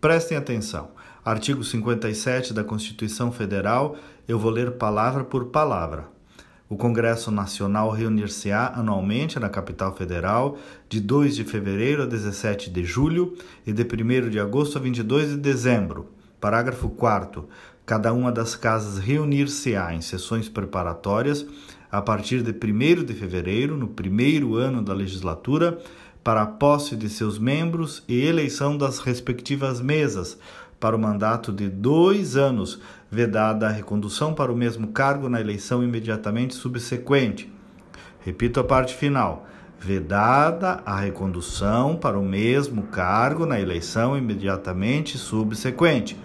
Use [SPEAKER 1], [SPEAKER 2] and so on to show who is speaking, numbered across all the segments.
[SPEAKER 1] Prestem atenção. Artigo 57 da Constituição Federal, eu vou ler palavra por palavra. O Congresso Nacional reunir-se-á anualmente na capital federal de 2 de fevereiro a 17 de julho e de 1 de agosto a 22 de dezembro. Parágrafo 4 Cada uma das casas reunir-se-á em sessões preparatórias a partir de 1 de fevereiro, no primeiro ano da legislatura, para a posse de seus membros e eleição das respectivas mesas, para o mandato de dois anos, vedada a recondução para o mesmo cargo na eleição imediatamente subsequente. Repito a parte final. Vedada a recondução para o mesmo cargo na eleição imediatamente subsequente.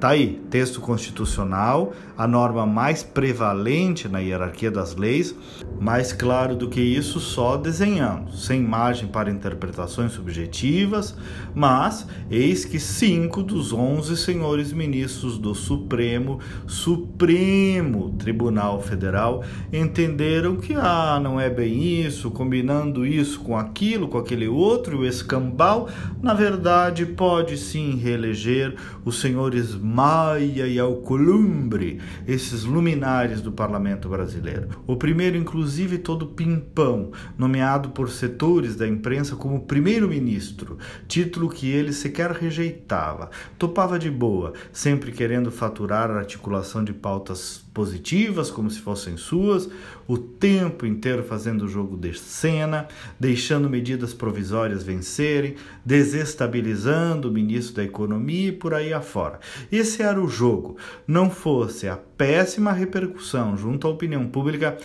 [SPEAKER 1] Tá aí, texto constitucional, a norma mais prevalente na hierarquia das leis, mais claro do que isso, só desenhando, sem margem para interpretações subjetivas, mas eis que cinco dos onze senhores ministros do Supremo, Supremo Tribunal Federal, entenderam que, ah, não é bem isso, combinando isso com aquilo, com aquele outro, o escambau, na verdade pode sim reeleger os senhores Maia e Alcolumbre, esses luminares do parlamento brasileiro. O primeiro, inclusive, todo pimpão, nomeado por setores da imprensa como primeiro-ministro, título que ele sequer rejeitava. Topava de boa, sempre querendo faturar a articulação de pautas positivas como se fossem suas, o tempo inteiro fazendo o jogo de cena, deixando medidas provisórias vencerem, desestabilizando o ministro da Economia e por aí afora. Esse era o jogo. Não fosse a péssima repercussão junto à opinião pública,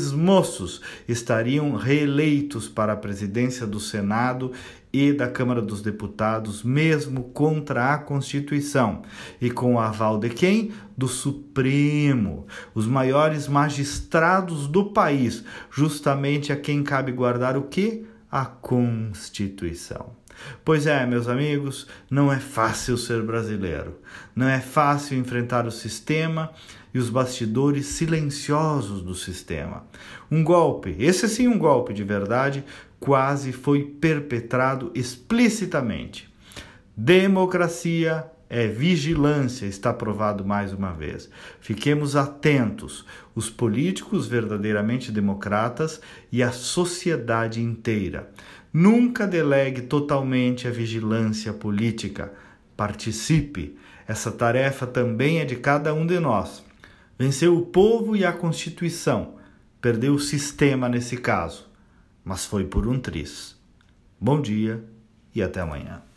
[SPEAKER 1] esses moços estariam reeleitos para a presidência do Senado e da Câmara dos Deputados, mesmo contra a Constituição, e com o aval de quem? Do Supremo, os maiores magistrados do país, justamente a quem cabe guardar o que? A Constituição. Pois é, meus amigos, não é fácil ser brasileiro. Não é fácil enfrentar o sistema e os bastidores silenciosos do sistema. Um golpe, esse sim um golpe de verdade, quase foi perpetrado explicitamente. Democracia é vigilância, está provado mais uma vez. Fiquemos atentos, os políticos verdadeiramente democratas e a sociedade inteira. Nunca delegue totalmente a vigilância política. Participe. Essa tarefa também é de cada um de nós. Venceu o povo e a Constituição. Perdeu o sistema nesse caso, mas foi por um triz. Bom dia e até amanhã.